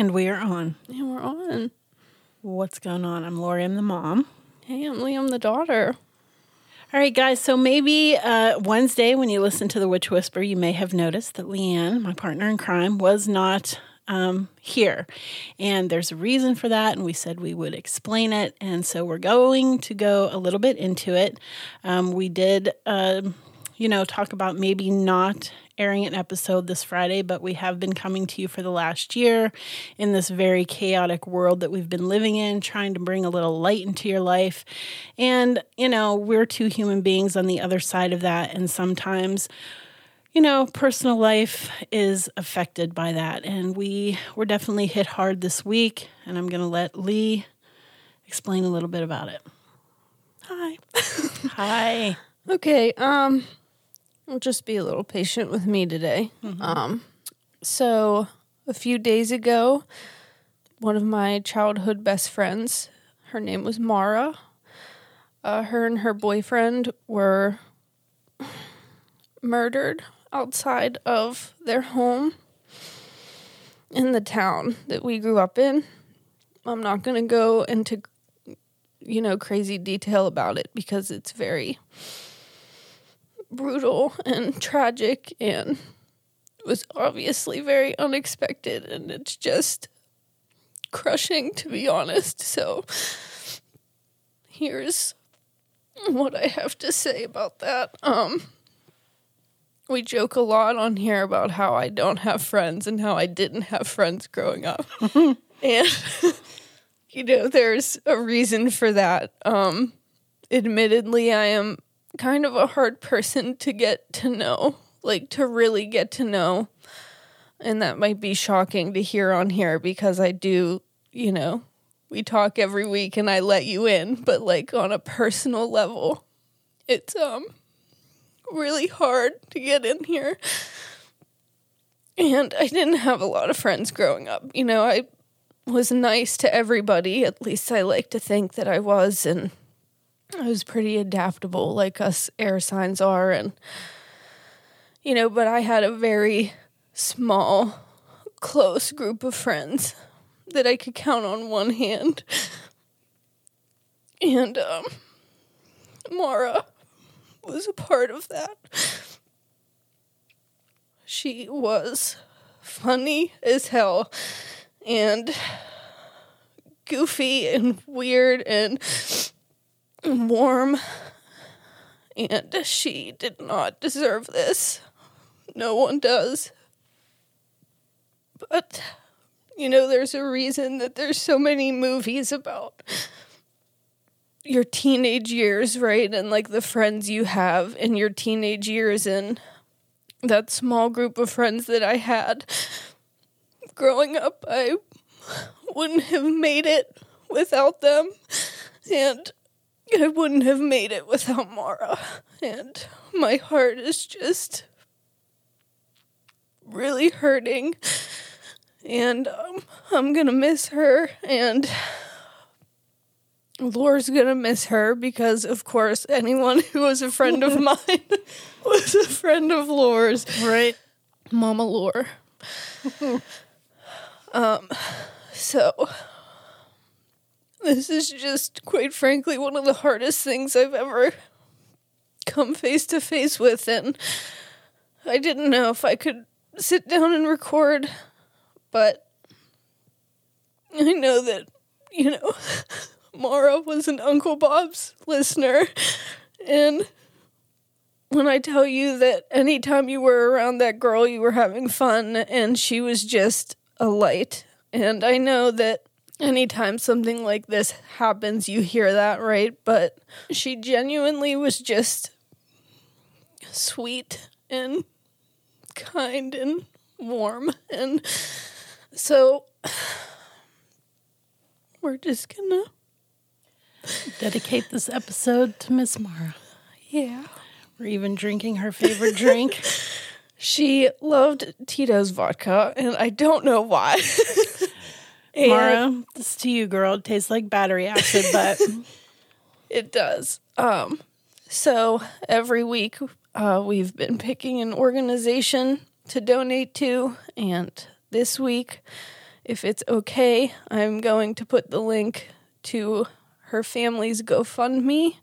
And we are on. And we're on. What's going on? I'm Lori, I'm the mom. Hey, I'm Liam, the daughter. All right, guys. So maybe uh, Wednesday, when you listen to the Witch Whisper, you may have noticed that Leanne, my partner in crime, was not um, here. And there's a reason for that. And we said we would explain it. And so we're going to go a little bit into it. Um, we did, uh, you know, talk about maybe not airing an episode this Friday, but we have been coming to you for the last year in this very chaotic world that we've been living in, trying to bring a little light into your life. And, you know, we're two human beings on the other side of that. And sometimes, you know, personal life is affected by that. And we were definitely hit hard this week. And I'm going to let Lee explain a little bit about it. Hi. Hi. Okay, um, just be a little patient with me today. Mm-hmm. Um, so a few days ago, one of my childhood best friends, her name was Mara. Uh, her and her boyfriend were murdered outside of their home in the town that we grew up in. I'm not going to go into, you know, crazy detail about it because it's very brutal and tragic and was obviously very unexpected and it's just crushing to be honest. So here's what I have to say about that. Um we joke a lot on here about how I don't have friends and how I didn't have friends growing up. and you know, there's a reason for that. Um admittedly I am kind of a hard person to get to know, like to really get to know. And that might be shocking to hear on here because I do, you know, we talk every week and I let you in, but like on a personal level, it's um really hard to get in here. And I didn't have a lot of friends growing up. You know, I was nice to everybody, at least I like to think that I was and I was pretty adaptable, like us air signs are, and you know, but I had a very small, close group of friends that I could count on one hand. And um, Mara was a part of that. She was funny as hell and goofy and weird and warm, and she did not deserve this. No one does. But, you know, there's a reason that there's so many movies about your teenage years, right? And like the friends you have in your teenage years, and that small group of friends that I had growing up, I wouldn't have made it without them. And I wouldn't have made it without Mara. And my heart is just really hurting. And um, I'm going to miss her. And Lore's going to miss her because, of course, anyone who was a friend of mine was a friend of Lore's. Right. Mama Lore. um, so this is just, quite frankly, one of the hardest things I've ever come face to face with, and I didn't know if I could sit down and record, but I know that, you know, Mara was an Uncle Bob's listener, and when I tell you that anytime you were around that girl, you were having fun, and she was just a light. And I know that anytime something like this happens, you hear that, right? But she genuinely was just sweet and kind and warm. And so we're just gonna, Dedicate this episode to Miss Mara. yeah. We're even drinking her favorite drink. She loved Tito's vodka, and I don't know why. And Mara, this is to you, girl. It tastes like battery acid, but It does. Um, so every week uh, we've been picking an organization to donate to, and this week, if it's okay, I'm going to put the link to her family's GoFundMe.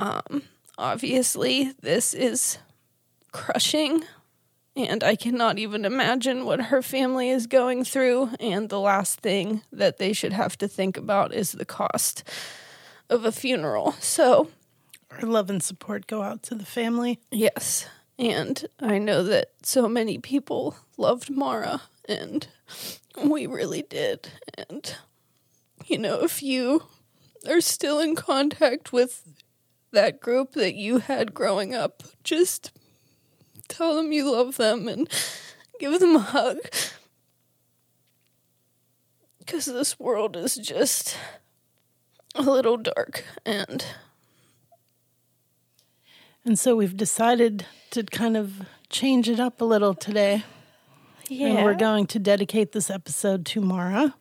Um, obviously, this is crushing, and I cannot even imagine what her family is going through. And the last thing that they should have to think about is the cost of a funeral. So, our love and support go out to the family. yes. And I know that so many people loved Mara, and we really did. And, you know, if you are still in contact with that group that you had growing up, just tell them you love them and give them a hug. Because this world is just a little dark and And so we've decided to kind of change it up a little today. yeah And we're going to dedicate this episode to Mara.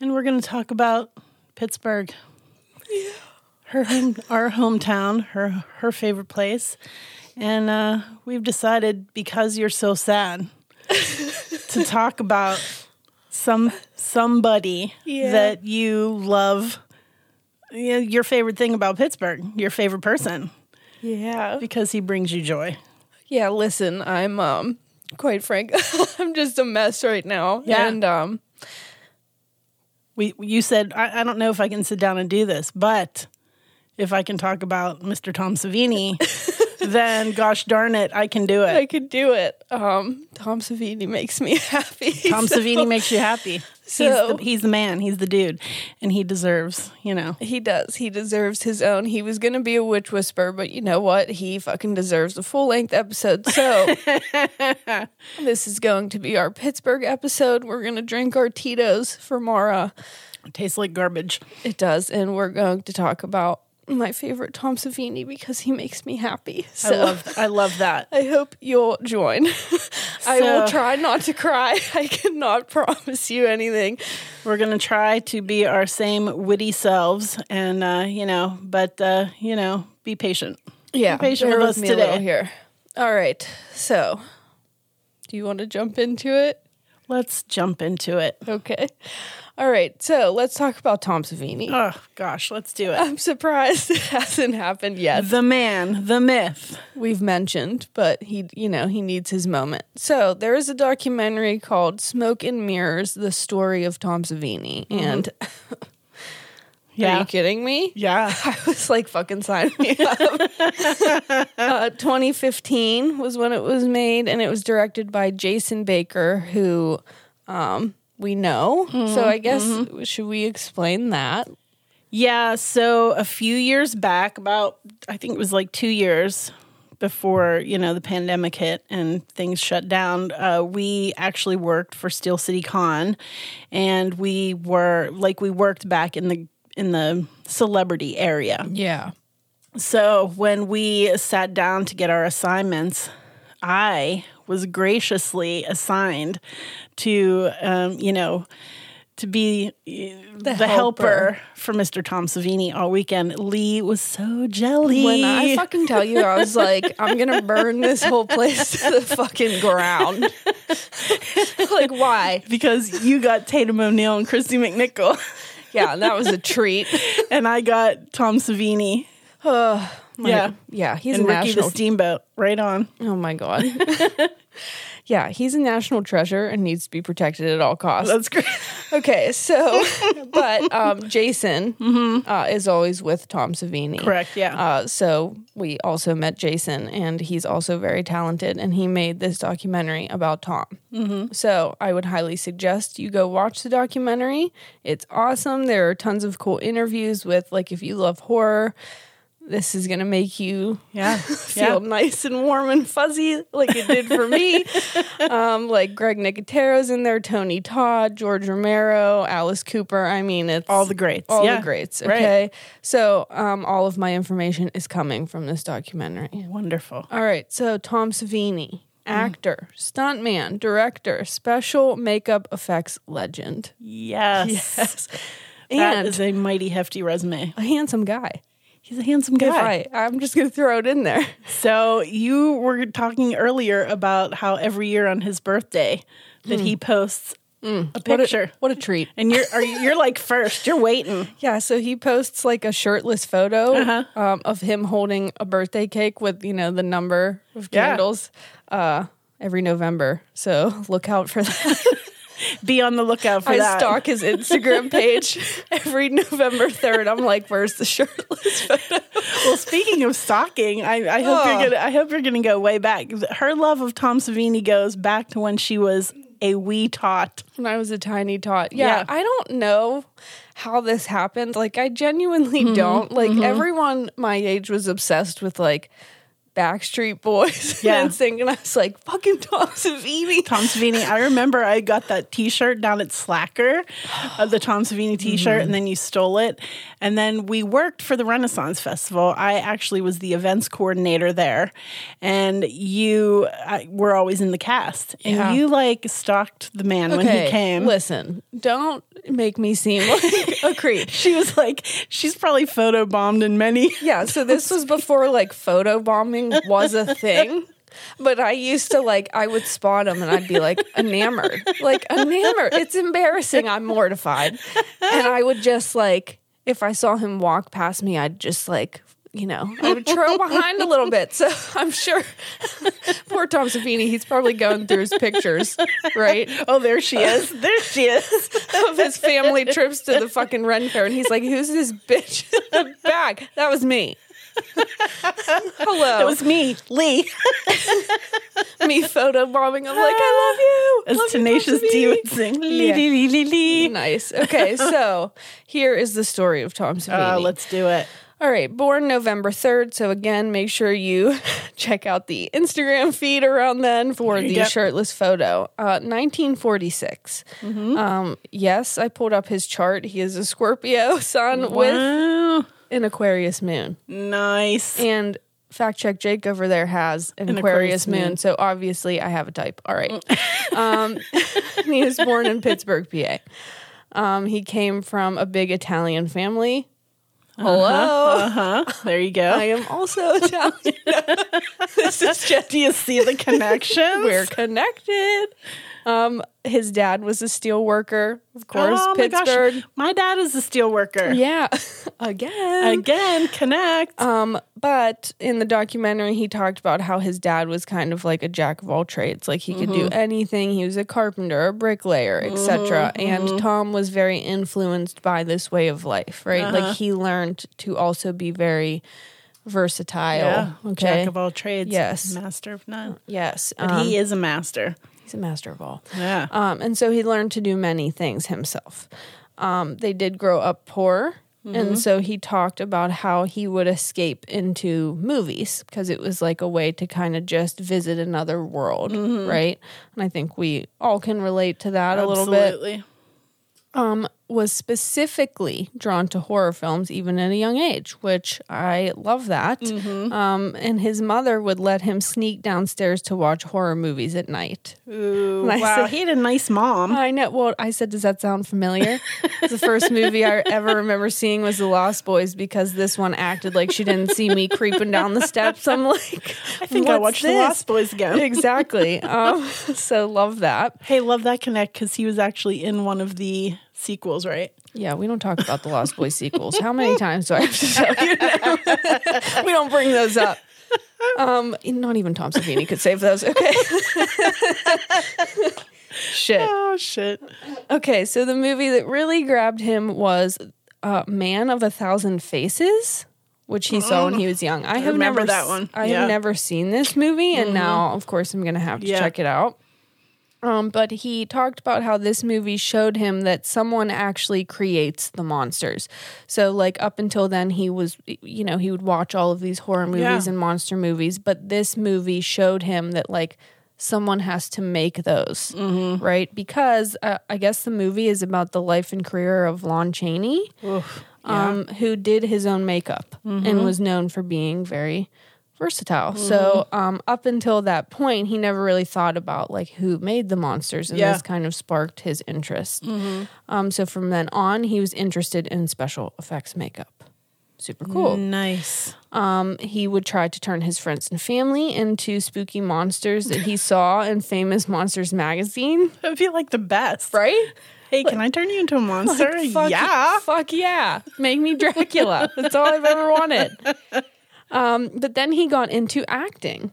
And we're going to talk about Pittsburgh. Yeah. Her home, our hometown, her her favorite place. And uh, we've decided because you're so sad to talk about some somebody Yeah. that you love you know, your favorite thing about Pittsburgh, your favorite person yeah because he brings you joy. yeah listen i'm um quite frank i'm just a mess right now Yeah. and um We you said I, I don't know if I can sit down and do this, but if I can talk about Mr. Tom Savini, then gosh darn it, I can do it. i could do it um tom savini makes me happy Tom So- Savini makes you happy. So- he's, the, he's the man. He's the dude, and he deserves, you know. He does. He deserves his own. He was going to be a witch whisperer, but you know what? He fucking deserves a full length episode. So, this is going to be our Pittsburgh episode. We're going to drink our Tito's for Mara. It tastes like garbage. It does. And we're going to talk about my favorite Tom Savini because he makes me happy. So, I love I love that. I hope you'll join. I will try not to cry. I cannot promise you anything. We're gonna try to be our same witty selves, and uh, you know, but uh, you know, be patient. Yeah, be patient with us today. here. All right, so do you want to jump into it? Let's jump into it. Okay. All right, so let's talk about Tom Savini. Oh gosh, let's do it. I'm surprised it hasn't happened yet. The man, the myth. We've mentioned, but he, you know, he needs his moment. So there is a documentary called "Smoke and Mirrors: The Story of Tom Savini," mm-hmm. and are you kidding me? Yeah. I was like, fucking sign me up. uh, 2015 was when it was made, and it was directed by Jason Baker, who um, we know. So I guess, should we explain that? Yeah, so a few years back, about I think it was like two years before you know the pandemic hit and things shut down, uh, we actually worked for Steel City Con, and we were like we worked back in the in the celebrity area. Yeah. So when we sat down to get our assignments, I was graciously assigned to, um, you know, to be uh, the, helper. helper. for Mr. Tom Savini all weekend. Lee was so jelly. When I fucking tell you, I was like, I'm gonna burn this whole place to the fucking ground. like, why? because you got Tatum O'Neal and Kristy McNichol, Yeah, that was a treat. and I got Tom Savini. yeah, Yeah, he's and a Ricky the. Steamboat. Right on. oh my god. yeah, he's a national treasure and needs to be protected at all costs. That's great. Okay, so but um, Jason uh, is always with Tom Savini. Correct, yeah. Uh, so we also met Jason, and he's also very talented, and he made this documentary about Tom. Mm-hmm. So I would highly suggest you go watch the documentary. It's awesome. There are tons of cool interviews with, like, if you love horror. This is gonna make you Yeah. feel nice and warm and fuzzy like it did for me. um, like Greg Nicotero's in there, Tony Todd, George Romero, Alice Cooper. I mean, it's All the greats. all Yeah. the greats. Right. Okay, so um, all of my information is coming from this documentary. Wonderful. All right, so Tom Savini, actor, stuntman, director, special makeup effects legend. Yes. Yes, That and is a mighty hefty resume. a handsome guy. He's a handsome guy. I, I'm just gonna throw it in there. So you were talking earlier about how every year on his birthday that he posts a Hmm. What a- picture. what a treat. and you're are you, you're like first. You're waiting. Yeah, so he posts like a shirtless photo Uh-huh. um, of him holding a birthday cake with you know the number of Yeah. candles uh, every November. So look out for that. Be on the lookout for I that. stalk his Instagram page every November third. I'm like, where's the shirtless photo? Well, speaking of stalking, I, I hope Oh. you're gonna. I hope you're gonna go way back. Her love of Tom Savini goes back to when she was a wee tot. When I was a tiny tot. Yeah, Yeah. I don't know how this happened. Like, I genuinely Mm-hmm. don't. Like, everyone my age was obsessed with like Backstreet Boys Yeah. and singing. I was like, fucking Tom Savini. Tom Savini. I remember I got that T-shirt down at Slacker, uh, the Tom Savini T-shirt, and then you stole it. And then we worked for the Renaissance Festival. I actually was the events coordinator there, and you I, were always in the cast. And Yeah. you like stalked the man when he came. Listen, don't make me seem like a creep. She was like, she's probably photo bombed in many. Yeah, so this was before like photo was a thing. But I used to like I would spot him and I'd be like enamored. Like enamored. It's embarrassing. I'm mortified. And I would just like if I saw him walk past me, I'd just like you know, I would trail behind a little bit. So I'm sure poor Tom Savini, he's probably going through his pictures, right? Oh, there she is. There she is. of his family trips to the fucking Ren Fair, and he's like, "Who's this bitch in the back?" That was me. Hello, It was me, Lee, me photo bombing. I'm like, "I love you." as Love Tenacious D would sing. Lee, Yeah. lee, lee, lee. Nice. Okay, so here is the story of Tom Savini. Uh, let's do it. All right, born November 3rd. So, again, make sure you check out the Instagram feed around then for the Yep. shirtless photo. Uh, 1946. Mm-hmm. Um, yes, I pulled up his chart. He is a Scorpio sun with Wow. An Aquarius moon. Nice. And fact check Jake over there has an, An Aquarius, Aquarius moon. moon. So obviously I have a type. All right. um, he was born in Pittsburgh, PA. Um, he came from a big Italian family. Hello. Uh huh. There you go. I am also Italian. this is just Do you see the connection? we're connected. Um, his dad was a steel worker, of course, oh my gosh. Pittsburgh. My dad is a steel worker. Yeah, again. Again, connect. Um, but in the documentary, he talked about how his dad was kind of like a jack of all trades. Like he could do anything. He was a carpenter, a bricklayer, etc. And Tom was very influenced by this way of life, right? Like he learned to also be very versatile. yeah. Okay. Jack of all trades. Yes. Master of none. yes. But um, he is a master. He's a master of all. Yeah. Um, and so he learned to do many things himself. Um, they did grow up poor. And so he talked about how he would escape into movies because it was like a way to kind of just visit another world, right? And I think we all can relate to that a little bit. Absolutely. Um, was specifically drawn to horror films even at a young age, which I love that. Mm-hmm. Um, and his mother would let him sneak downstairs to watch horror movies at night. Ooh, wow. said- he had a nice mom. I know. Well, I said, does that sound familiar? the first movie I ever remember seeing was The Lost Boys because this one acted like she didn't see me creeping down the steps. I'm like, I think I "What's watched The? Lost Boys again. Exactly. Um, so love that. Hey, love that connect because he was actually in one of the sequels, right? Yeah, we don't talk about the Lost Boys sequels. How many times do I have to tell you? now? we don't bring those up. Um, not even Tom Savini could save those. Okay. Shit. Oh shit! Okay, so the movie that really grabbed him was uh, Man of a Thousand Faces, which he saw when he was young. I have never that one. I Yeah. have never seen this movie, and now, of course, I'm gonna have to Yeah. check it out. Um, but he talked about how this movie showed him that someone actually creates the monsters. So, like, up until then, he was, you know, he would watch all of these horror movies Yeah. and monster movies. But this movie showed him that, like, someone has to make those, right? Because uh, I guess the movie is about the life and career of Lon Chaney, um, who did his own makeup Mm-hmm. and was known for being very versatile. So um, up until that point, he never really thought about like who made the monsters, and Yeah. Mm-hmm. this kind of sparked his interest. Um, so from then on, he was interested in special effects makeup. Super cool. Nice. Um, he would try to turn his friends and family into spooky monsters that he saw in Famous Monsters magazine. That'd be like the best. Right? Hey, can I turn you into a monster? Fuck yeah. Fuck yeah. Make me Dracula. That's all I've ever wanted. Um, but then he got into acting.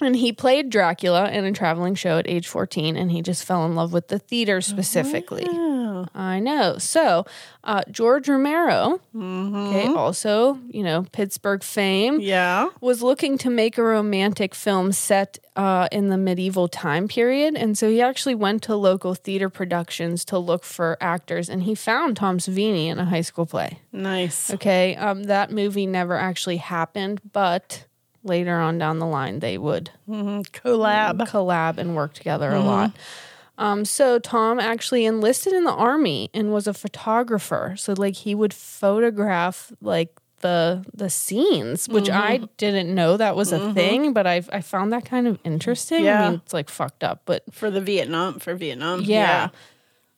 And he played Dracula in a traveling show at age 14, and he just fell in love with the theater specifically. Oh. I know. So, uh, George Romero, okay, also, you know, Pittsburgh fame, Yeah. was looking to make a romantic film set uh, in the medieval time period. And so he actually went to local theater productions to look for actors, and he found Tom Savini in a high school play. Nice. Okay. Um, that movie never actually happened, but later on down the line, they would Collab. collab and work together a lot. Um, so Tom actually enlisted in the army and was a photographer. So like he would photograph like the the scenes, which I didn't know that was a thing, but I I found that kind of interesting. I Yeah. mean, it's like fucked up, but For the Vietnam, for Vietnam. yeah.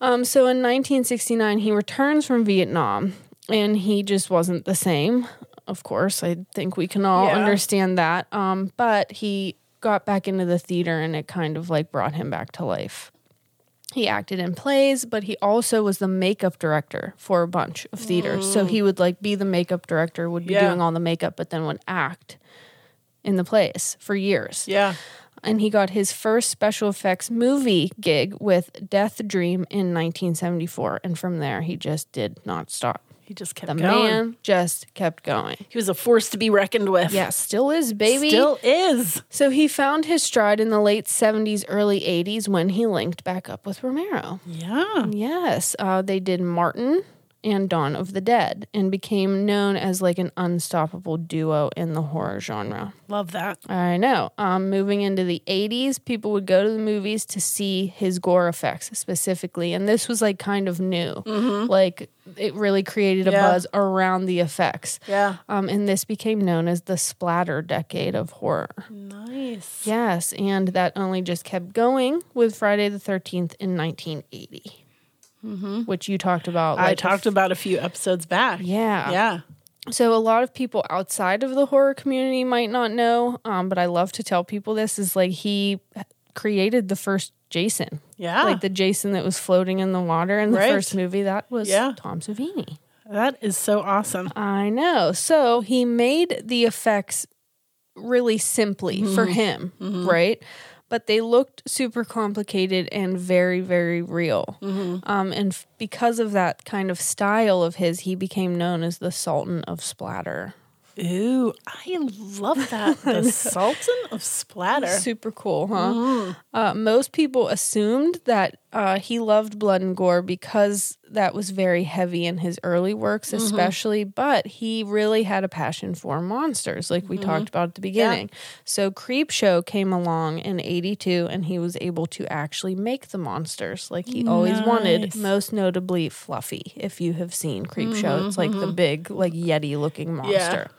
Um, so in 1969, he returns from Vietnam and he just wasn't the same. Of course, I think we can all Yeah. understand that. Um, but he got back into the theater and it kind of like brought him back to life. He acted in plays, but he also was the makeup director for a bunch of theaters. So he would like be the makeup director, would be Yeah. doing all the makeup, but then would act in the plays for years Yeah. and he got his first special effects movie gig with Death Dream in 1974 and from there he just did not stop. He just kept The going. man just kept going. He was a force to be reckoned with. Yeah, still is baby. Still is. So he found his stride in the late 70s early 80s when he linked back up with Romero. Yeah. Yes, uh, they did Martin and Dawn of the Dead and became known as like an unstoppable duo in the horror genre. Love that. I know. Um, moving into the 80s, people would go to the movies to see his gore effects specifically. And this was like kind of new. Like it really created a Mm-hmm. Yeah. buzz around the effects. Yeah. Um, and this became known as the splatter decade of horror. Nice. Yes. And that only just kept going with Friday the 13th in 1980, which you talked about. Mm-hmm. I like, a talked about a few episodes back. Yeah. Yeah. So a lot of people outside of the horror community might not know, um, but I love to tell people this is like he created the first Jason, Yeah. like the Jason that was floating in the water in the Right. first movie. That was Yeah. Tom Savini. that is so awesome. I know. So he made the effects really simply for him, right? But they looked super complicated and very, very real. Um, and f- because of that kind of style of his, he became known as the Sultan of Splatter. Ooh, I love that. The Sultan of Splatter. Super cool, huh? Mm-hmm. Uh, most people assumed that uh, he loved blood and gore because that was very heavy in his early works, Mm-hmm. especially. But he really had a passion for monsters, like we Mm-hmm. talked about at the beginning. So Creepshow came along in '82, and he was able to actually make the monsters like he always wanted. Most notably, Fluffy. If you have seen Creepshow, it's like Mm-hmm. the big, like Yeti-looking monster.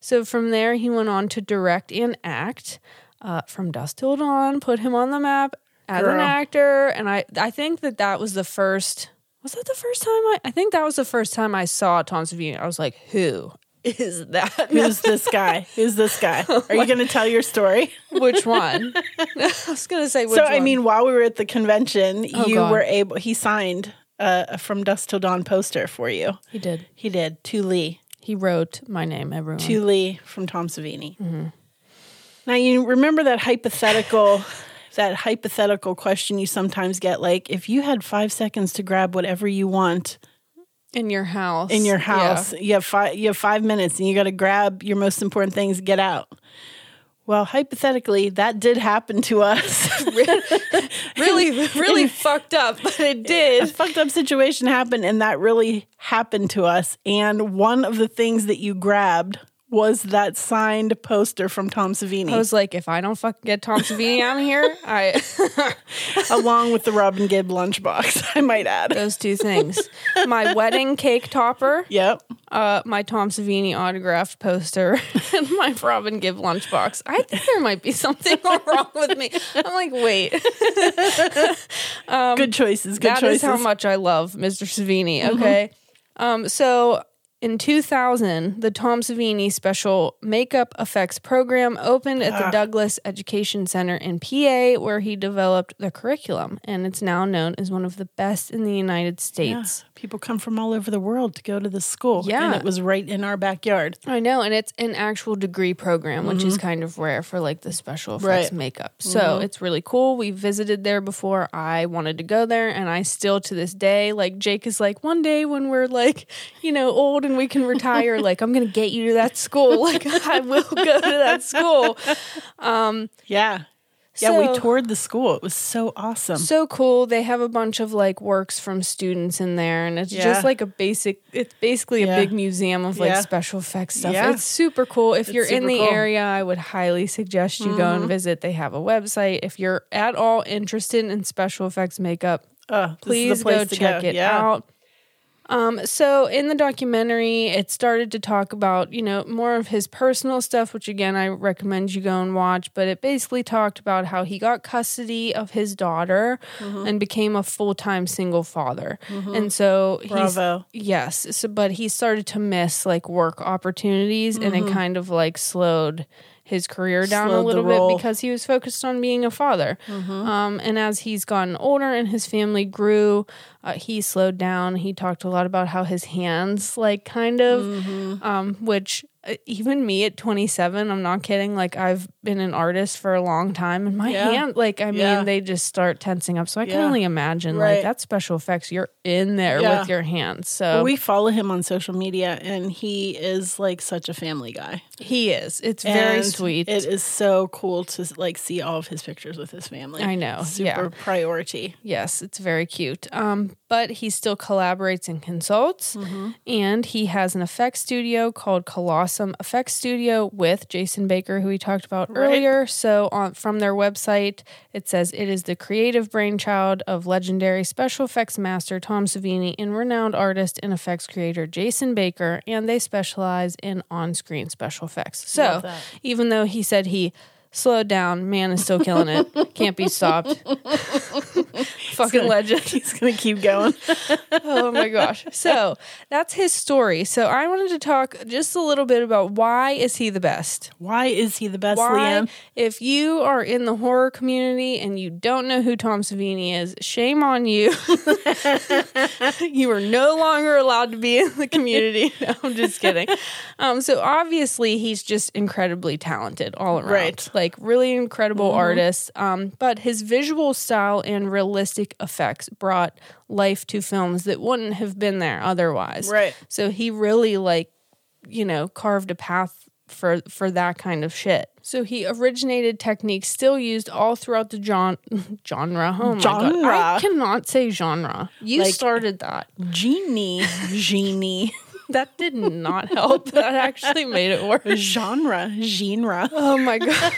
So from there, he went on to direct and act. Uh, from Dusk Till Dawn, put him on the map as an actor, and I I think that that was the first. Was that the first time I? I think that was the first time I saw Tom Savini. I was like, who is that? Who's this guy? Who's this guy? Are you going to tell your story? Which one? I was gonna say which so, one. I mean, while we were at the convention, Oh, you God. were able, he signed uh, a From Dusk Till Dawn poster for you. he did. He did. To Lee. He wrote my name. Everyone. To Lee from Tom Savini. Now, you remember that hypothetical. That hypothetical question you sometimes get, like if you had five seconds to grab whatever you want in your house. in your Yeah. house, you have five. You have five minutes, and you got to grab your most important things. Get out. Well, hypothetically, that did happen to us. really, really fucked up, but it a did. fucked up situation happened, and that really happened to us. And one of the things that you grabbed was that signed poster from Tom Savini, I was like, if I don't fucking get Tom Savini out of here, I along with the Robin Gibb lunchbox, I might add. those two things. My wedding cake topper, Yep. uh, my Tom Savini autographed poster, and my Robin Gibb lunchbox. I think there might be something wrong with me. I'm like, wait, good choices. Good that choices. is how much I love Mr. Savini. Okay. Um, so in 2000, the Tom Savini Special Makeup Effects Program opened at the ah. Douglas Education Center in PA, where he developed the curriculum, and it's now known as one of the best in the United Yeah. States. People come from all over the world to go to this school. And Yeah. it was right in our backyard. I know, and it's an actual degree program, which is mm-hmm. kind of rare for like the special effects Right. makeup. So mm-hmm. it's really cool. We visited there before. I wanted to go there, and I still to this day, like Jake is like, one day when we're like, you know, old and we can retire, like I'm gonna get you to that school. Like I will go to that school. Um, Yeah. Yeah, we toured the school. It was so awesome. So cool. They have a bunch of like works from students in there, and it's Yeah. just like a basic. It's basically a big museum of like Yeah. special effects stuff. Yeah. It's super cool. If It's you're in the cool. Mm-hmm. area, I would highly suggest you go and visit. They have a website. If you're at all interested in special effects makeup, the please go to check it Yeah. out. Um, so in the documentary, it started to talk about, you know, more of his personal stuff, which again I recommend you go and watch. But it basically talked about how he got custody of his daughter Mm-hmm. and became a full time single father. And so he's Bravo. yes, so, but he started to miss like work opportunities, and it kind of like slowed his career down a. Slowed the little bit because he was focused on being a father. Mm-hmm. Um, and as he's gotten older and his family grew, uh, he slowed down. He talked a lot about how his hands, like, kind of, Mm-hmm. um, which even me at 27, I'm not kidding. Like, I've been an artist for a long time, and my Yeah. hand, like, I Yeah. mean, they just start tensing up. So I can Yeah. only imagine, Right. like, that special effects. You're in there Yeah. with your hands. So Well, we follow him on social media, and he is like such a family guy. he is. It's very sweet. It is so cool to like see all of his pictures with his family. I know, super yeah. priority. Yes, it's very cute. Um, but he still collaborates and consults, Mm-hmm. and he has an effects studio called Callosum Effects Studio with Jason Baker, who we talked about earlier. So, on from their website, it says it is the creative brainchild of legendary special effects master Tom Savini and renowned artist and effects creator Jason Baker, and they specialize in on-screen special effects. So, even though he said he slowed down, man is still killing it. Can't be stopped. Fucking legend. He's gonna keep going. oh my gosh. So that's his story. So I wanted to talk just a little bit about why is he the best? Why is he the best, Why, Liam? if you are in the horror community and you don't know who Tom Savini is, shame on you. you are no longer allowed to be in the community. No, I'm just kidding. Um, so obviously he's just incredibly talented all around. Right. Mm-hmm. Like really incredible artist. Um, but his visual style and realistic effects brought life to films that wouldn't have been there otherwise. Right. So he really like, you know, carved a path for for that kind of shit. So he originated techniques still used all throughout the genre. genre. Oh Genre. I cannot say genre. You Like- started that. Genie, genie, That did not help. that actually made it worse. genre, genre. Oh my god.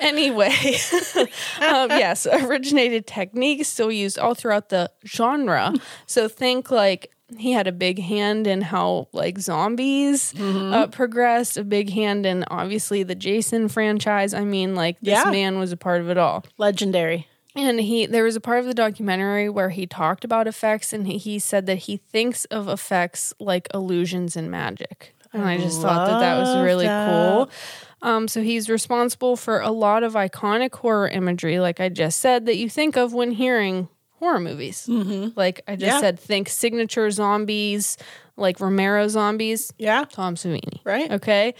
anyway, um, yes, originated techniques still used all throughout the genre. So think like he had a big hand in how like zombies Mm-hmm. uh, progressed, a big hand in obviously the Jason franchise. I mean, like this Yeah. man was a part of it all. Legendary. And he, there was a part of the documentary where he talked about effects, and he, he said that he thinks of effects like illusions and magic. And I just thought that that was really that. cool. Um, so he's responsible for a lot of iconic horror imagery, like I just said, that you think of when hearing horror movies. Mm-hmm. Like I just Yeah. said, think signature zombies, like Romero zombies. Yeah. Tom Savini. Right. Okay.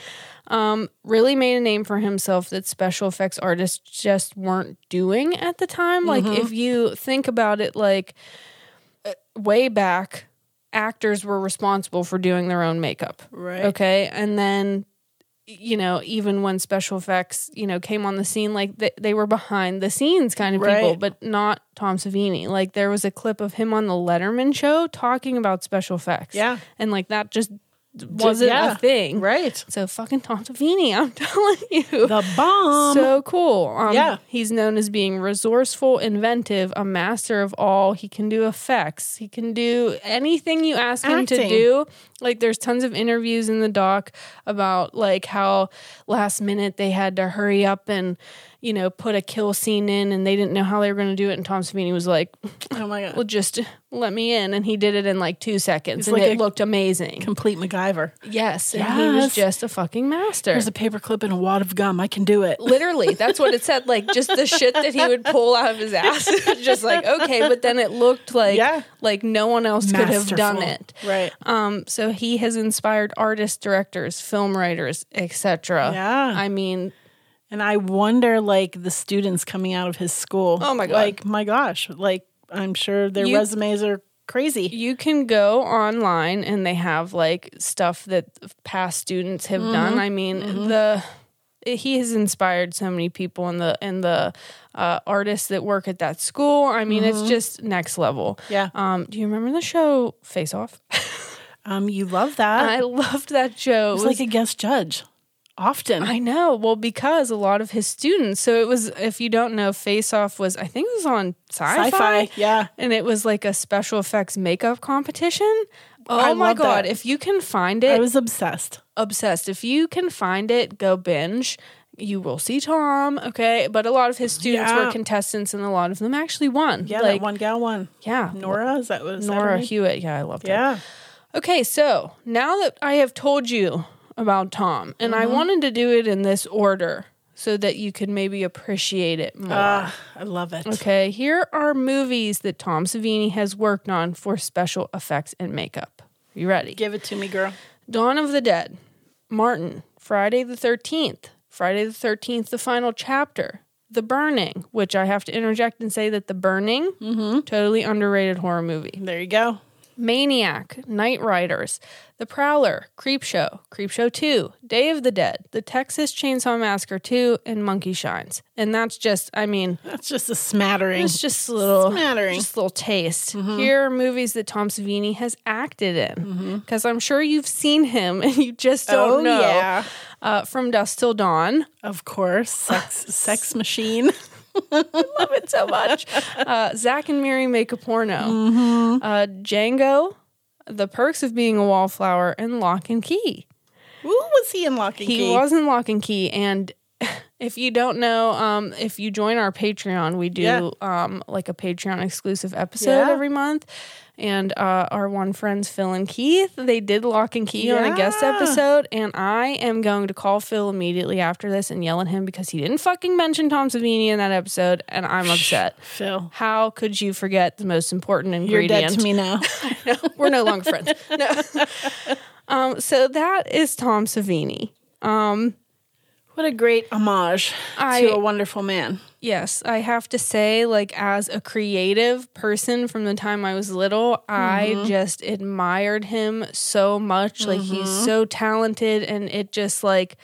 Um, really made a name for himself that special effects artists just weren't doing at the time. Like, Mm-hmm. if you think about it, like uh, way back, actors were responsible for doing their own makeup. Right. Okay. And then you know, even when special effects, you know, came on the scene, like they, they were behind the scenes kind of people, but not Tom Savini. Like there was a clip of him on the Letterman show talking about special effects. Yeah. And like that just wasn't yeah. a thing. Right. So fucking Tom Savini, I'm telling you. The bomb. so cool. Um, Yeah. He's known as being resourceful, inventive, a master of all. He can do effects. He can do anything you ask him to do. Like there's tons of interviews in the doc about like how last minute they had to hurry up and, you know, put a kill scene in and they didn't know how they were going to do it. And Tom Savini was like, oh my god. well, just let me in. And he did it in like two seconds and like it looked amazing. Complete MacGyver. yes. And he was just a fucking master. There's a paperclip and a wad of gum. I can do it. Literally, that's what it said. Like just the shit that he would pull out of his ass. Just like okay, but then it looked like Yeah. like no one else could have done it. Right. Um, so he has inspired artists, directors, film writers, etc. Yeah. I mean, And I wonder, like, the students coming out of his school. Oh my God. Like, my gosh. Like, I'm sure their You- resumes are crazy. you can go online and they have like stuff that past students have done. I mean, the he has inspired so many people in the in the uh, artists that work at that school. I mean, it's just next level. Yeah. Um, do you remember the show Face Off? Um, you love that. I loved that show. it was like a guest judge. Often. I know. Well, because a lot of his students. So it was. If you don't know, Face Off was. I think it was on Sci-Fi. Sci-fi. Yeah. and it was like a special effects makeup competition. Oh I my god! that. If you can find it, I was obsessed. obsessed. If you can find it, go binge. You will see Tom. Okay, but a lot of his students Yeah. were contestants, and a lot of them actually won. Yeah, like that one gal won. yeah, Nora, is that was Nora name? Hewitt. Yeah, I loved her. Yeah. Okay, so now that I have told you about Tom, and Mm-hmm. I wanted to do it in this order so that you could maybe appreciate it more. Ah, I love it. okay, here are movies that Tom Savini has worked on for special effects and makeup. You ready? Give it to me, girl. Dawn of the Dead, Martin, Friday the 13th, Friday the 13th, the final chapter, The Burning, which I have to interject and say that The Burning, Mm-hmm. totally underrated horror movie. There you go. Maniac, Knightriders, The Prowler, Creepshow, Creepshow 2, Day of the Dead, The Texas Chainsaw Massacre 2, and Monkey Shines. And that's just, I mean, That's just a smattering. it's just a little, Smattering. just a little taste. Here are movies that Tom Savini has acted in, because I'm sure you've seen him and you just don't oh know. yeah. Uh, From Dusk Till Dawn, Of course. Sex sex machine. love it so much. Uh, Zack and Miri make a porno. Uh, Django, The Perks of Being a Wallflower, and Lock and Key. Who was he in Lock and He Key? He was in Lock and Key, and if you don't know, um, if you join our Patreon, we do Yeah. um like a Patreon exclusive episode Yeah. every month. And uh, our one friends Phil and Keith, they did Lock and Key on a guest episode, and I am going to call Phil immediately after this and yell at him because he didn't fucking mention Tom Savini in that episode, and I'm upset. Phil. How could you forget the most important ingredient? You're dead to me now. no, we're no longer friends. No. um, so that is Tom Savini. Um, What a great homage I- to a wonderful man. yes, I have to say, like, as a creative person from the time I was little, I mm-hmm. just admired him so much. Like, he's mm-hmm. so talented, and it just, like,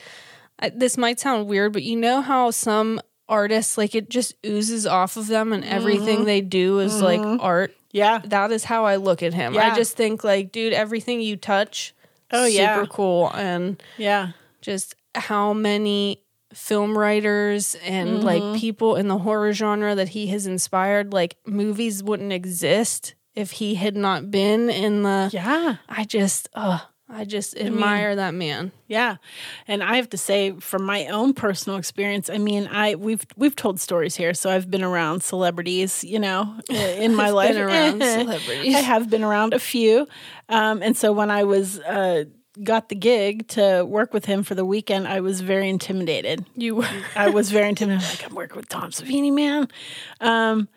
I, this might sound weird, but you know how some artists, like, it just oozes off of them, and everything mm-hmm. they do is, like, art? Yeah. that is how I look at him. I just think like, dude, everything you touch, Oh, super yeah. cool, and Yeah. just how many film writers and Mm-hmm. like people in the horror genre that he has inspired, like movies wouldn't exist if he had not been in the. Yeah. I just, uh, I just admire that man. Yeah. And I have to say from my own personal experience, I mean, I we've we've told stories here, so I've been around celebrities, you know, in my life. Around celebrities. I have been around a few. Um, and so when I was uh, got the gig to work with him for the weekend, I was very intimidated. You were. I was very intimidated. Like I'm working with Tom Savini, man, um,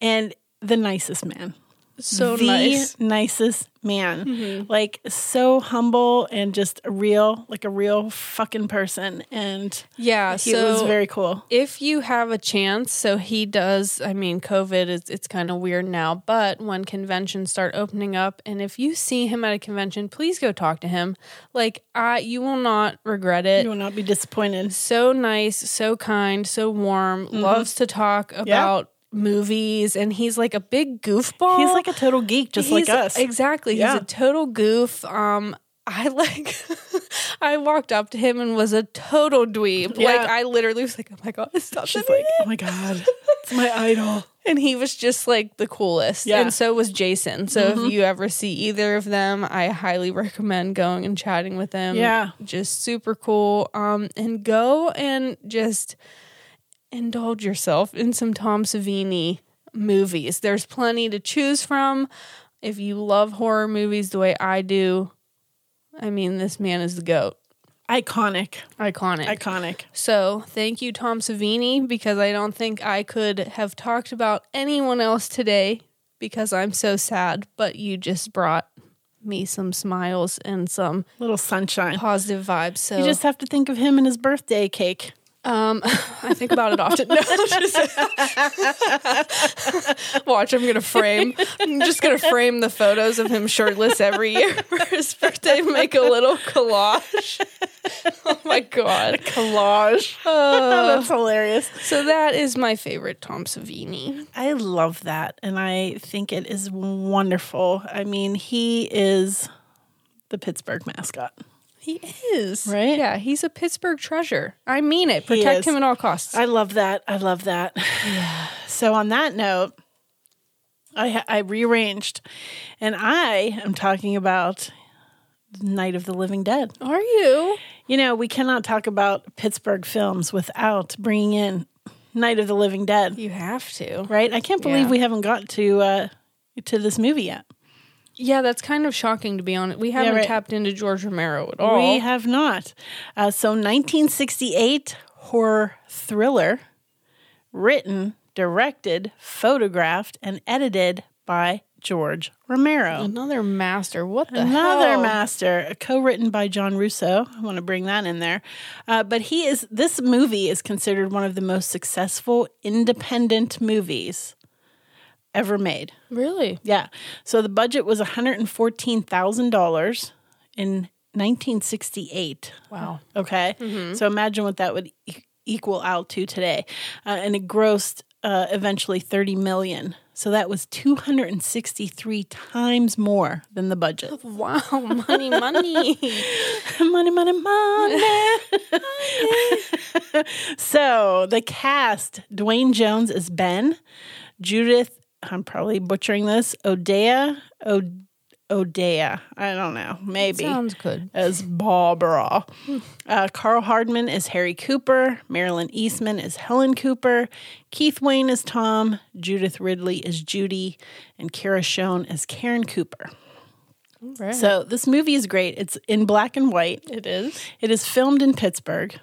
and the nicest man. So the nice. Mm-hmm. nicest man. Like so humble and just a real, like a real fucking person. And Yeah, he so was very cool. if you have a chance, so he does. I mean, COVID is it's kind of weird now, but when conventions start opening up, and if you see him at a convention, please go talk to him. Like, I you will not regret it. You will not be disappointed. so nice, so kind, so warm. Loves to talk about movies, and he's like a big goofball. He's like a total geek, just like us. Exactly. Yeah. He's a total goof. Um, I like. I walked up to him and was a total dweeb. Yeah. Like I literally was like, "Oh my god, stop!" She's it." like, oh my God, it's my idol. and he was just like the coolest. Yeah. Mm-hmm. And so was Jason. So if you ever see either of them, I highly recommend going and chatting with them. Yeah. Just super cool. Um, and go and just indulge yourself in some Tom Savini movies. There's plenty to choose from. If you love horror movies the way I do, I mean, this man is the goat. Iconic. Iconic. Iconic. So thank you, Tom Savini, because I don't think I could have talked about anyone else today because I'm so sad, but you just brought me some smiles and some Little sunshine. positive vibes. So You just have to think of him and his birthday cake. Um, I think about it often. No, just- Watch, I'm gonna frame. I'm just gonna frame the photos of him shirtless every year for his birthday. Make a little collage. Oh my god! a Collage. Uh, That's hilarious. So that is my favorite Tom Savini. I love that. And I think it is wonderful. I mean, he is the Pittsburgh mascot. He is. Right? Yeah, he's a Pittsburgh treasure. I mean it. Protect him at all costs. I love that. I love that. So on that note, I ha- I rearranged, and I am talking about Night of the Living Dead. Are you? You know, we cannot talk about Pittsburgh films without bringing in Night of the Living Dead, You have to. right? I can't believe Yeah. we haven't got to uh, to this movie yet. Yeah, that's kind of shocking to be honest. We haven't right. tapped into George Romero at all. We have not. Uh, so, 1968 horror thriller, written, directed, photographed, and edited by George Romero. Another master. What the Another hell? master, co-written by John Russo. I want to bring that in there, uh, but he is. This movie is considered one of the most successful independent movies ever made. Really? Yeah. So the budget was one hundred and fourteen thousand dollars in nineteen sixty-eight. Wow. Okay. So imagine what that would e- equal out to today. Uh, and it grossed uh, eventually 30 million. So that was 263 times more than the budget. Wow. Money, money. money, money, money. so the cast Duane Jones as Ben, Judith, I'm probably butchering this, Odea, Od- Odea, I don't know, maybe Sounds good. as Barbara. Uh, Karl Hardman is Harry Cooper. Marilyn Eastman is Helen Cooper. Keith Wayne is Tom. Judith Ridley is Judy. And Kara Schon is Karen Cooper. Right. So this movie is great. It's in black and white. it is. It is filmed in Pittsburgh,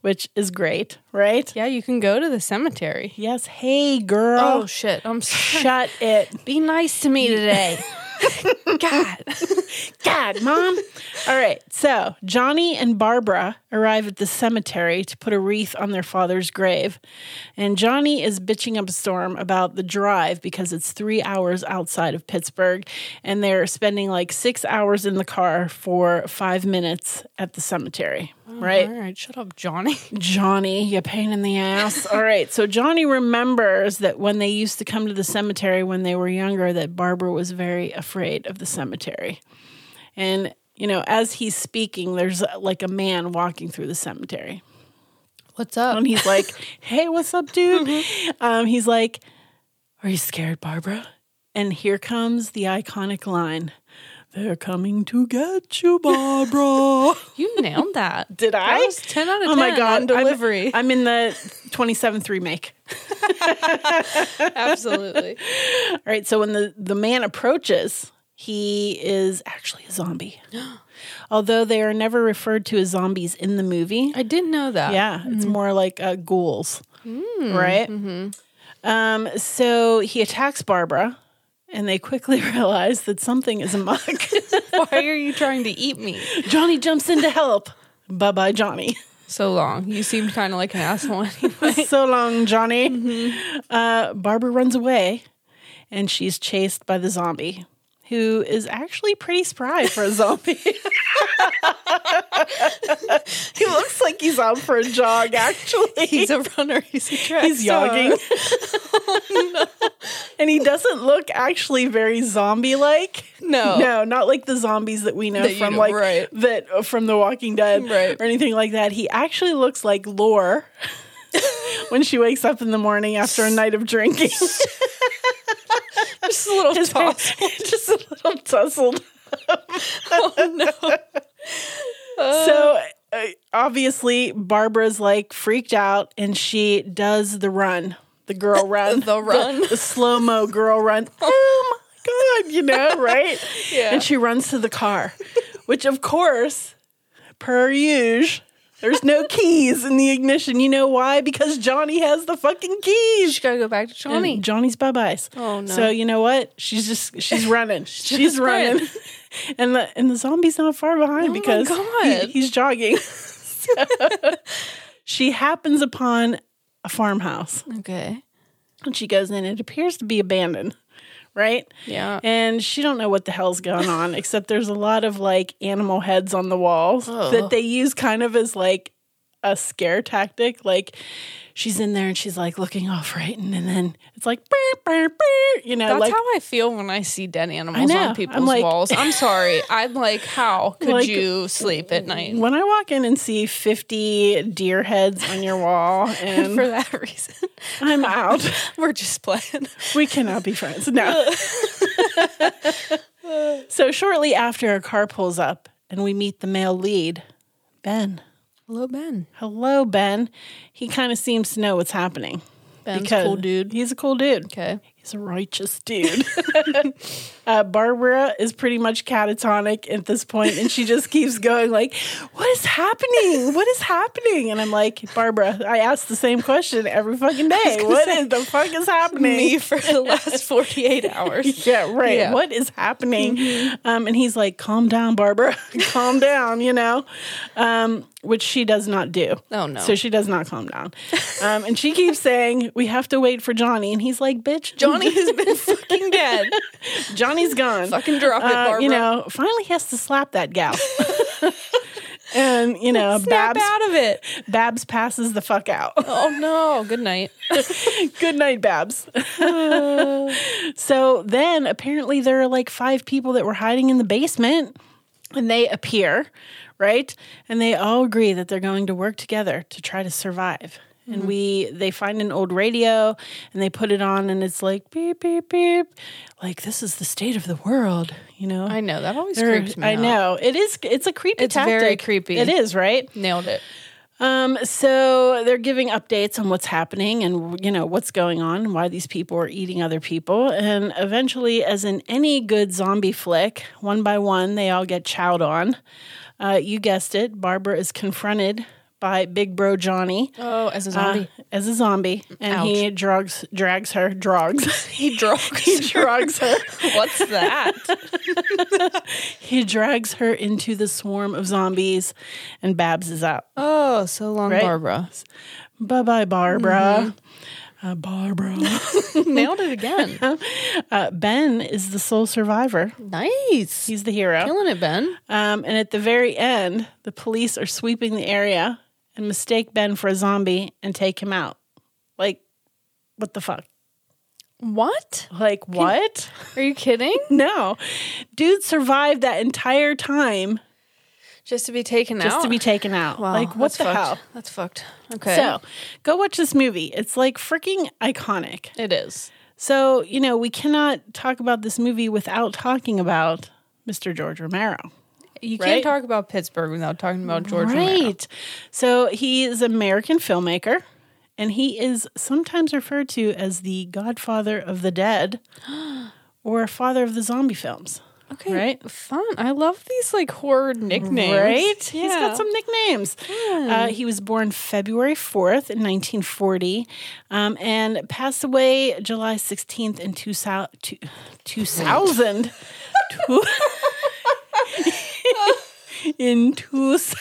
which is great, right? Yeah, you can go to the cemetery. Yes. Hey, girl. Oh shit. I'm sorry. Shut it. Be nice to me today. God. God, mom. All right. So Johnny and Barbara arrive at the cemetery to put a wreath on their father's grave. And Johnny is bitching up a storm about the drive because it's three hours outside of Pittsburgh. And they're spending like six hours in the car for five minutes at the cemetery. Right. All right, shut up, Johnny. Johnny, you pain in the ass. All right. So Johnny remembers that when they used to come to the cemetery when they were younger, that Barbara was very afraid of the cemetery. And, you know, as he's speaking, there's uh, like a man walking through the cemetery. What's up? And he's like, hey, what's up, dude? Um, he's like, are you scared, Barbara? And here comes the iconic line. They're coming to get you, Barbara. You nailed that. Did I? That was 10 out of 10 oh my god, on delivery. I'm, I'm in the 27th remake. Absolutely. All right, so when the the man approaches, he is actually a zombie. Although they are never referred to as zombies in the movie. I didn't know that. Yeah, it's more like uh, ghouls, right? Um, so he attacks Barbara, and they quickly realize that something is amok. Why are you trying to eat me? Johnny jumps in to help. Bye bye, Johnny. So long. You seemed kind of like an asshole anyway. so long, Johnny. Uh, Barbara runs away and she's chased by the zombie, who is actually pretty spry for a zombie. he looks like he's out for a jog, actually. He's a runner. He's a track He's star. jogging. And he doesn't look actually very zombie like. No. No, not like the zombies that we know That you from know, like right. that uh, from The Walking Dead Right. or anything like that. He actually looks like Lore when she wakes up in the morning after a night of drinking. Just a little toss. just a little tousled. Oh no. so uh, obviously Barbara's like freaked out and she does the run, the girl run, The run. the, slow mo girl run. Oh my god, you know, right? Yeah. And she runs to the car, which of course, per usual, there's no keys in the ignition. You know why? Because Johnny has the fucking keys. She's gotta go back to Johnny. And Johnny's bye byes. Oh, no. So you know what? She's just she's running. she's running. And the and the zombie's not far behind Oh because he- he's jogging. she happens upon a farmhouse okay. and she goes in. It appears to be abandoned, right? Yeah. And she don't know what the hell's going on, except there's a lot of like animal heads on the walls Ugh. that they use kind of as like a scare tactic. Like she's in there and she's like looking all frightened, and then it's like, "Burr, burr, burr," you know, That's like how I feel when I see dead animals on I'm people's like- walls. I'm sorry. I'm like, how could Like- you sleep at night? when I walk in and see 50 deer heads on your wall, and For that reason, I'm out. we're just playing. We cannot be friends. No. so shortly after, a car pulls up and we meet the male lead, Ben. Hello, Ben. Hello, Ben. He kind of seems to know what's happening. Ben's a cool dude. He's a cool dude. Okay. He's a righteous dude. uh, Barbara is pretty much catatonic at this point, and she just keeps going like, "What is happening? What is happening?" And I'm like, "Barbara, I ask the same question every fucking day. What say, is the fuck is happening?" Me for the last 48 hours. Yeah, right. Yeah. What is happening? Um, and he's like, "Calm down, Barbara. calm down." You know, um, which she does not do. Oh, no. So she does not calm down. Um, and she keeps saying, "We have to wait for Johnny," and he's like, "Bitch, Johnny has been fucking dead. Johnny's gone. Fucking drop it, Uh, Barbara. you know, finally has to slap that gal." and you know, Snap Babs out of it. Babs passes the fuck out. Oh no. Good night. Good night, Babs. so then apparently there are like five people that were hiding in the basement and they appear, right? And they all agree that they're going to work together to try to survive. And we they find an old radio and they put it on and it's like beep beep beep like this is the state of the world, you know. I know. That always They're- creeps me I out. know. It is it's a creepy It's very creepy. It is, right? Nailed it. Um, so they're giving updates on what's happening and you know what's going on and why these people are eating other people. And eventually, as in any good zombie flick, one by one they all get chowed on. Uh, you guessed it, Barbara is confronted by Big Bro Johnny Oh, as a uh, zombie. as a zombie, and he drugs drags her drugs. he drugs. he drugs her. What's that? He drags her into the swarm of zombies, and Babs is out. Oh, so long, Right? Barbara. Bye bye, Barbara. Mm-hmm. Uh, Barbara. Nailed it again. Uh, ben is the sole survivor. Nice. He's the hero. Killing it, Ben. Um, and at the very end, the police are sweeping the area and mistake Ben for a zombie and take him out. Like, what the fuck? What? Like, what? Are you kidding? No. Dude survived that entire time Just to be taken just out? Just to be taken out. Wow, like, what the fucked. hell? That's fucked. Okay. So, go watch this movie. It's like freaking iconic. it is. So, you know, we cannot talk about this movie without talking about Mr. George Romero. You Right? can't talk about Pittsburgh without talking about George Romero. right. So he is American filmmaker, and he is sometimes referred to as the godfather of the dead or father of the zombie films. Okay, Right? Fun. I love these like horror nicknames. Right? Yeah. He's got some nicknames. Uh, he was born February 4th in 1940 um, and passed away July 16th in 2000. 2000. Two- in 2000.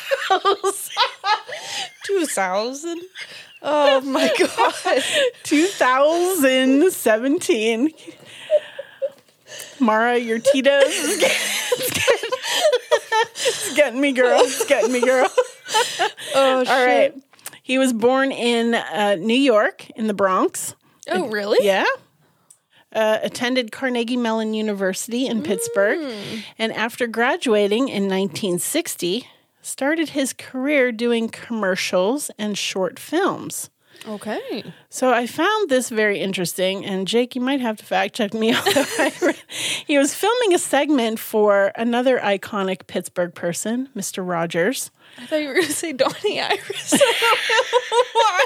two thousand. Oh my god. 2017. Mara, your Tito's is getting, it's getting, it's getting me, girl. It's getting me, girl. Oh All right. He was born in uh, New York, in the Bronx. Oh really? Yeah. Uh, attended Carnegie Mellon University in Pittsburgh. And after graduating in 1960, started his career doing commercials and short films. Okay. So I found this very interesting, and Jake, you might have to fact check me. although I read- he was filming a segment for another iconic Pittsburgh person, Mr. Rogers. I thought you were gonna say Donnie Iris. I don't know why.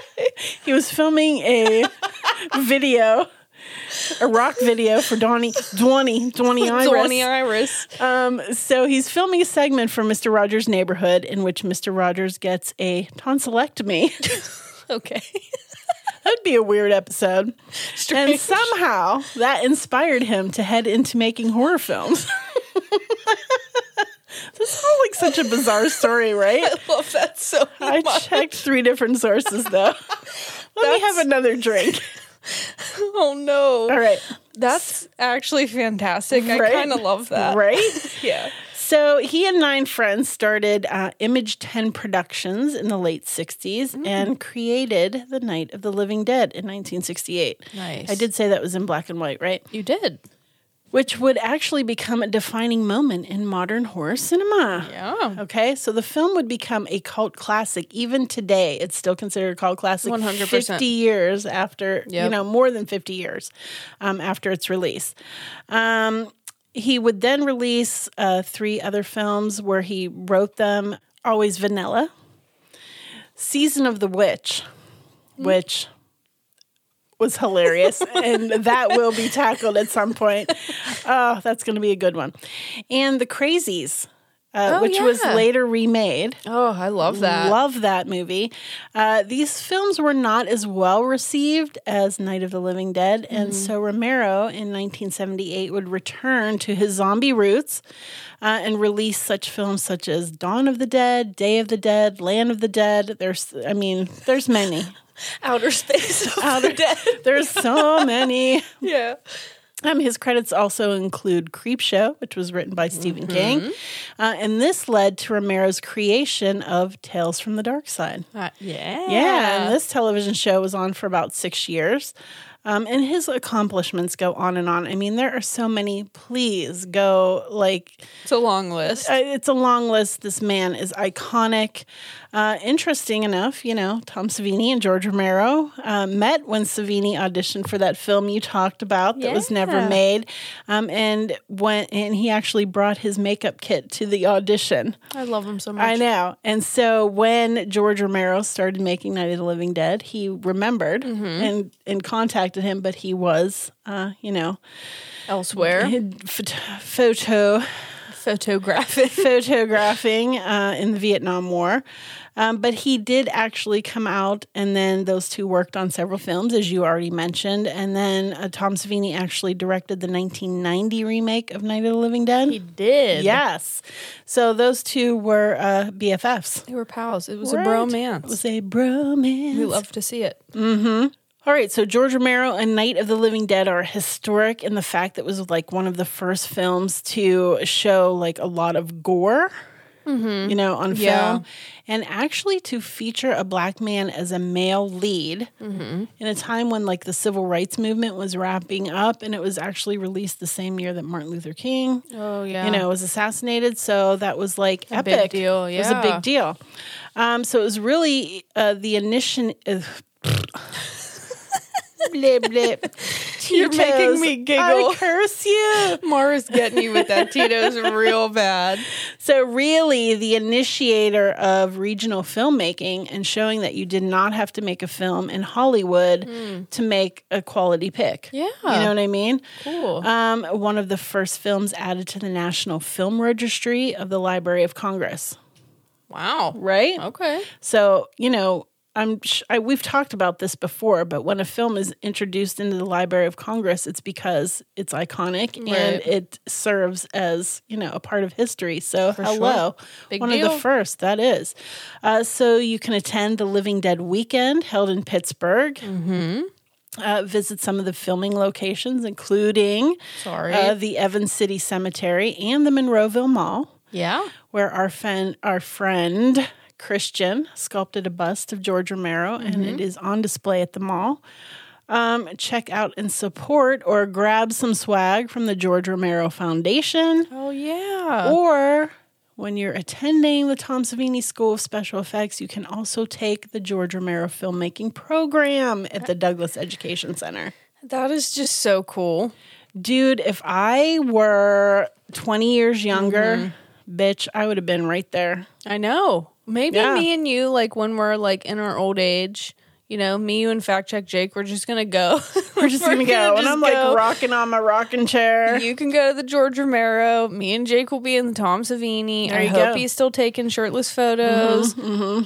He was filming a video, a rock video for Donnie, Donnie, Donnie Iris. Donnie Iris. Um, so he's filming a segment for Mr. Rogers' neighborhood in which Mr. Rogers gets a tonsillectomy. Okay. That'd be a weird episode. And somehow that inspired him to head into making horror films. this is all like such a bizarre story, right? I love that so much. I checked three different sources though. Let me have another drink. Oh no. All right. That's actually fantastic. I kind of love that. Right? Yeah. So he and nine friends started uh, Image 10 Productions in the late 60s Mm. and created The Night of the Living Dead in 1968. Nice. I did say that was in black and white, right? You did. Which would actually become a defining moment in modern horror cinema. Yeah. Okay, so the film would become a cult classic. Even today, it's still considered a cult classic. 100%. 50 years after, you know, more than 50 years um, after its release. Um, he would then release uh, three other films where he wrote them Always Vanilla, Season of the Witch, which was hilarious, and that will be tackled at some point. Oh, that's going to be a good one. And The Crazies, uh, Oh, which was later remade. Oh, I love that. Love that movie. Uh, these films were not as well received as Night of the Living Dead, Mm-hmm. and so Romero in 1978 would return to his zombie roots uh, and release such films such as Dawn of the Dead, Day of the Dead, Land of the Dead. There's, I mean, there's many. Outer space of Outer- dead. There's so many. Yeah. Um, his credits also include Creepshow, which was written by Stephen Mm-hmm. King, uh, and this led to Romero's creation of Tales from the Dark Side. Uh, yeah. Yeah, and this television show was on for about six years. Um, and his accomplishments go on and on. I mean, there are so many. Please go like it's a long list. uh, it's a long list. This man is iconic. Uh, interesting enough, you know, Tom Savini and George Romero uh, met when Savini auditioned for that film you talked about that was never made, um, and went and he actually brought his makeup kit to the audition. I love him so much. I know. And so when George Romero started making Night of the Living Dead, he remembered Mm-hmm. and and contacted him, but he was, uh, you know, Elsewhere, photo photographic. photographing uh, in the Vietnam War. Um, but he did actually come out, and then those two worked on several films, as you already mentioned. And then uh, Tom Savini actually directed the 1990 remake of Night of the Living Dead. He did. yes. So those two were uh, BFFs. They were pals. It was Right. a bromance. It was a bromance. we love to see it. All right, so George Romero and Night of the Living Dead are historic in the fact that it was like one of the first films to show like a lot of gore, you know, on Yeah. film, and actually to feature a black man as a male lead in a time when like the civil rights movement was wrapping up, and it was actually released the same year that Martin Luther King Oh yeah. you know, was assassinated. So that was like A big epic. deal, It was a big deal. Um, so it was really uh, the initial. Uh, blip, blip. You're making me giggle. I curse you. Mara's getting you with that Tito's real bad. So So, really, the initiator of regional filmmaking and showing that you did not have to make a film in Hollywood to make a quality pick. Yeah. You know what I mean? Cool. Um, one of the first films added to the National Film Registry of the Library of Congress, wow. right? Okay. So, you know, I'm sh- I, we've talked about this before, but when a film is introduced into the Library of Congress, it's because it's iconic and it serves as you know a part of history. So, sure. hello, Big one of the first that is. Uh, so you can attend the Living Dead weekend held in Pittsburgh. Mm-hmm. Uh, visit some of the filming locations, including Sorry. uh, the Evans City Cemetery and the Monroeville Mall yeah. where our friend, our friend Christian sculpted a bust of George Romero, and it is on display at the mall. Um, check out and support or grab some swag from the George Romero Foundation, Oh yeah. or when you're attending the Tom Savini School of Special Effects, you can also take the George Romero filmmaking program at the Douglas Education Center. That is just so cool. Dude, if I were 20 years younger, bitch, I would have been right there. I know. Maybe Yeah. me and you, like when we're like in our old age, you know, me, you, and fact check Jake, we're just gonna go. We're just gonna go, and I'm like go. rocking on my rocking chair. You can go to the George Romero. Me and Jake will be in the Tom Savini. There I you hope go. Mm-hmm, he's still taking shirtless photos.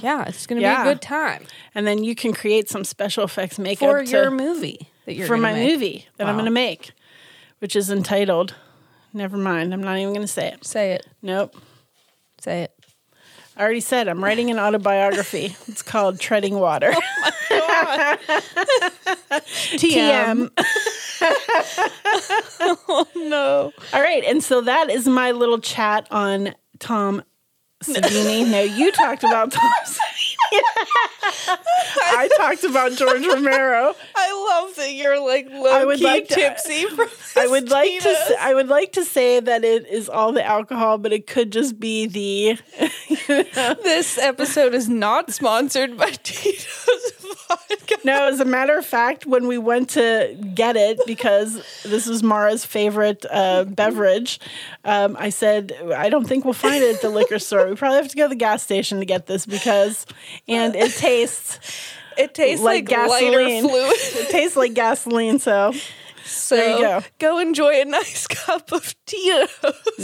Yeah, it's gonna Yeah. be a good time and then you can create some special effects makeup for to- your movie that you're for gonna my make. movie that I'm gonna make, which is entitled. Never mind. I'm not even gonna say it. Say it. Nope. Say it. I already said I'm writing an autobiography. It's called Treading Water. Oh TM. Oh no. All right, and so that is my little chat on Tom Savini. no, you talked about Tom Savini. I talked about George Romero. I love that you're like low I would key like to- tipsy I would like to. Say, I would like to say that it is all the alcohol, but it could just be the. This episode is not sponsored by Tito's vodka. No, as a matter of fact, when we went to get it because this was Mara's favorite uh, beverage, um, I said I don't think we'll find it at the liquor store. We probably have to go to the gas station to get this because, and it tastes It tastes like, like, gasoline. it tastes like gasoline, so So There you go. enjoy a nice cup of Tito's.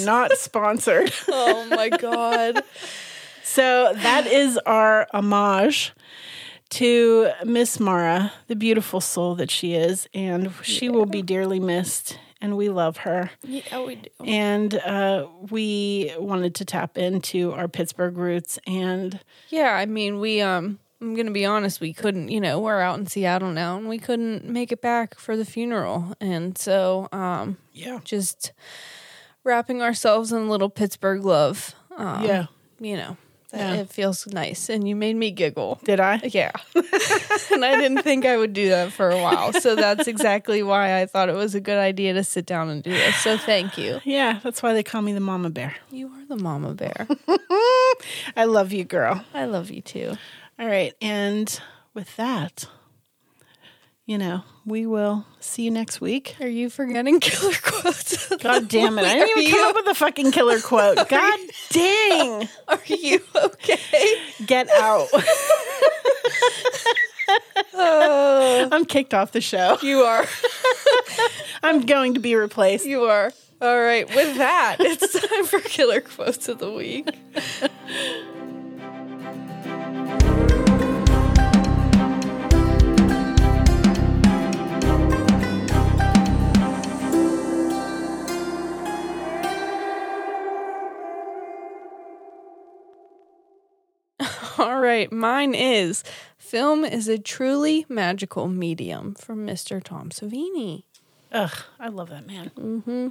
not sponsored. Oh my god. So that is our homage to Miss Mara, the beautiful soul that she is, and she will be dearly missed, and we love her. Yeah, we do. And uh, we wanted to tap into our Pittsburgh roots, and Yeah, I mean, we um I'm going to be honest, we couldn't, you know, we're out in Seattle now and we couldn't make it back for the funeral. And so um yeah, just wrapping ourselves in a little Pittsburgh love. Um, yeah. you know, Yeah. it feels nice and you made me giggle. Did I? Yeah. and I didn't think I would do that for a while. So that's exactly why I thought it was a good idea to sit down and do this. So thank you. Yeah, that's why they call me the Mama Bear. You are the mama bear. I love you, girl. I love you too. All right, and with that, you know, we will see you next week. Are you forgetting killer quotes? God damn it. I didn't Are even come up with a fucking killer quote. God dang. Are you okay? Get out. Oh, I'm kicked off the show. you are. I'm going to be replaced. You are. All right. With that, it's time for killer quotes of the week. All right, mine is film is a truly magical medium from Mr. Tom Savini. Ugh, I love that man. Mm-hmm.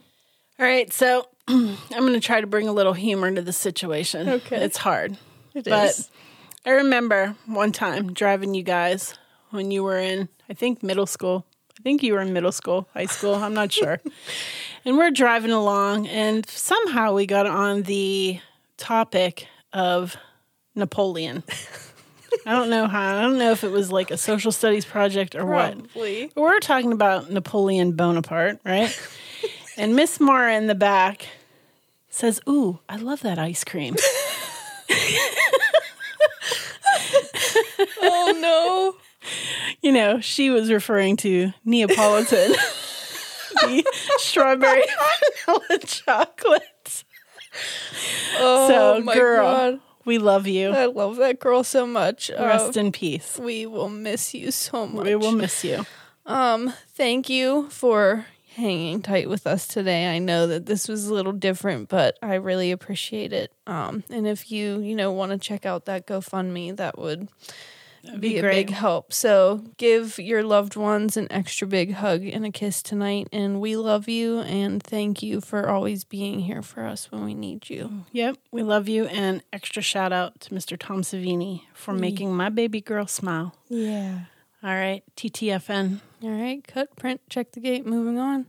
right, so I'm going to try to bring a little humor to the situation. Okay. It's hard. It But is. I remember one time driving you guys when you were in, I think, middle school. I think you were in middle school, high school. I'm not sure. and we're driving along, and somehow we got on the topic of Napoleon. I don't know how. I don't know if it was like a social studies project or what. Probably. But We're talking about Napoleon Bonaparte, right? and Miss Mara in the back says, Ooh, I love that ice cream. Oh no. you know, she was referring to Neapolitan, the strawberry vanilla chocolate. Oh so, my girl, god. We love you. I love that girl so much. Uh, Rest in peace. we will miss you so much. We will miss you. Um, thank you for hanging tight with us today. I know that this was a little different, but I really appreciate it. Um, and if you, you know, want to check out that GoFundMe, that would be, be a big help. So give your loved ones an extra big hug and a kiss tonight. And we love you and thank you for always being here for us when we need you. Mm, yep, we love you. And extra shout out to Mr. Tom Savini for mm. making my baby girl smile. Yeah. All right, TTFN. All right, cut, print, check the gate, moving on.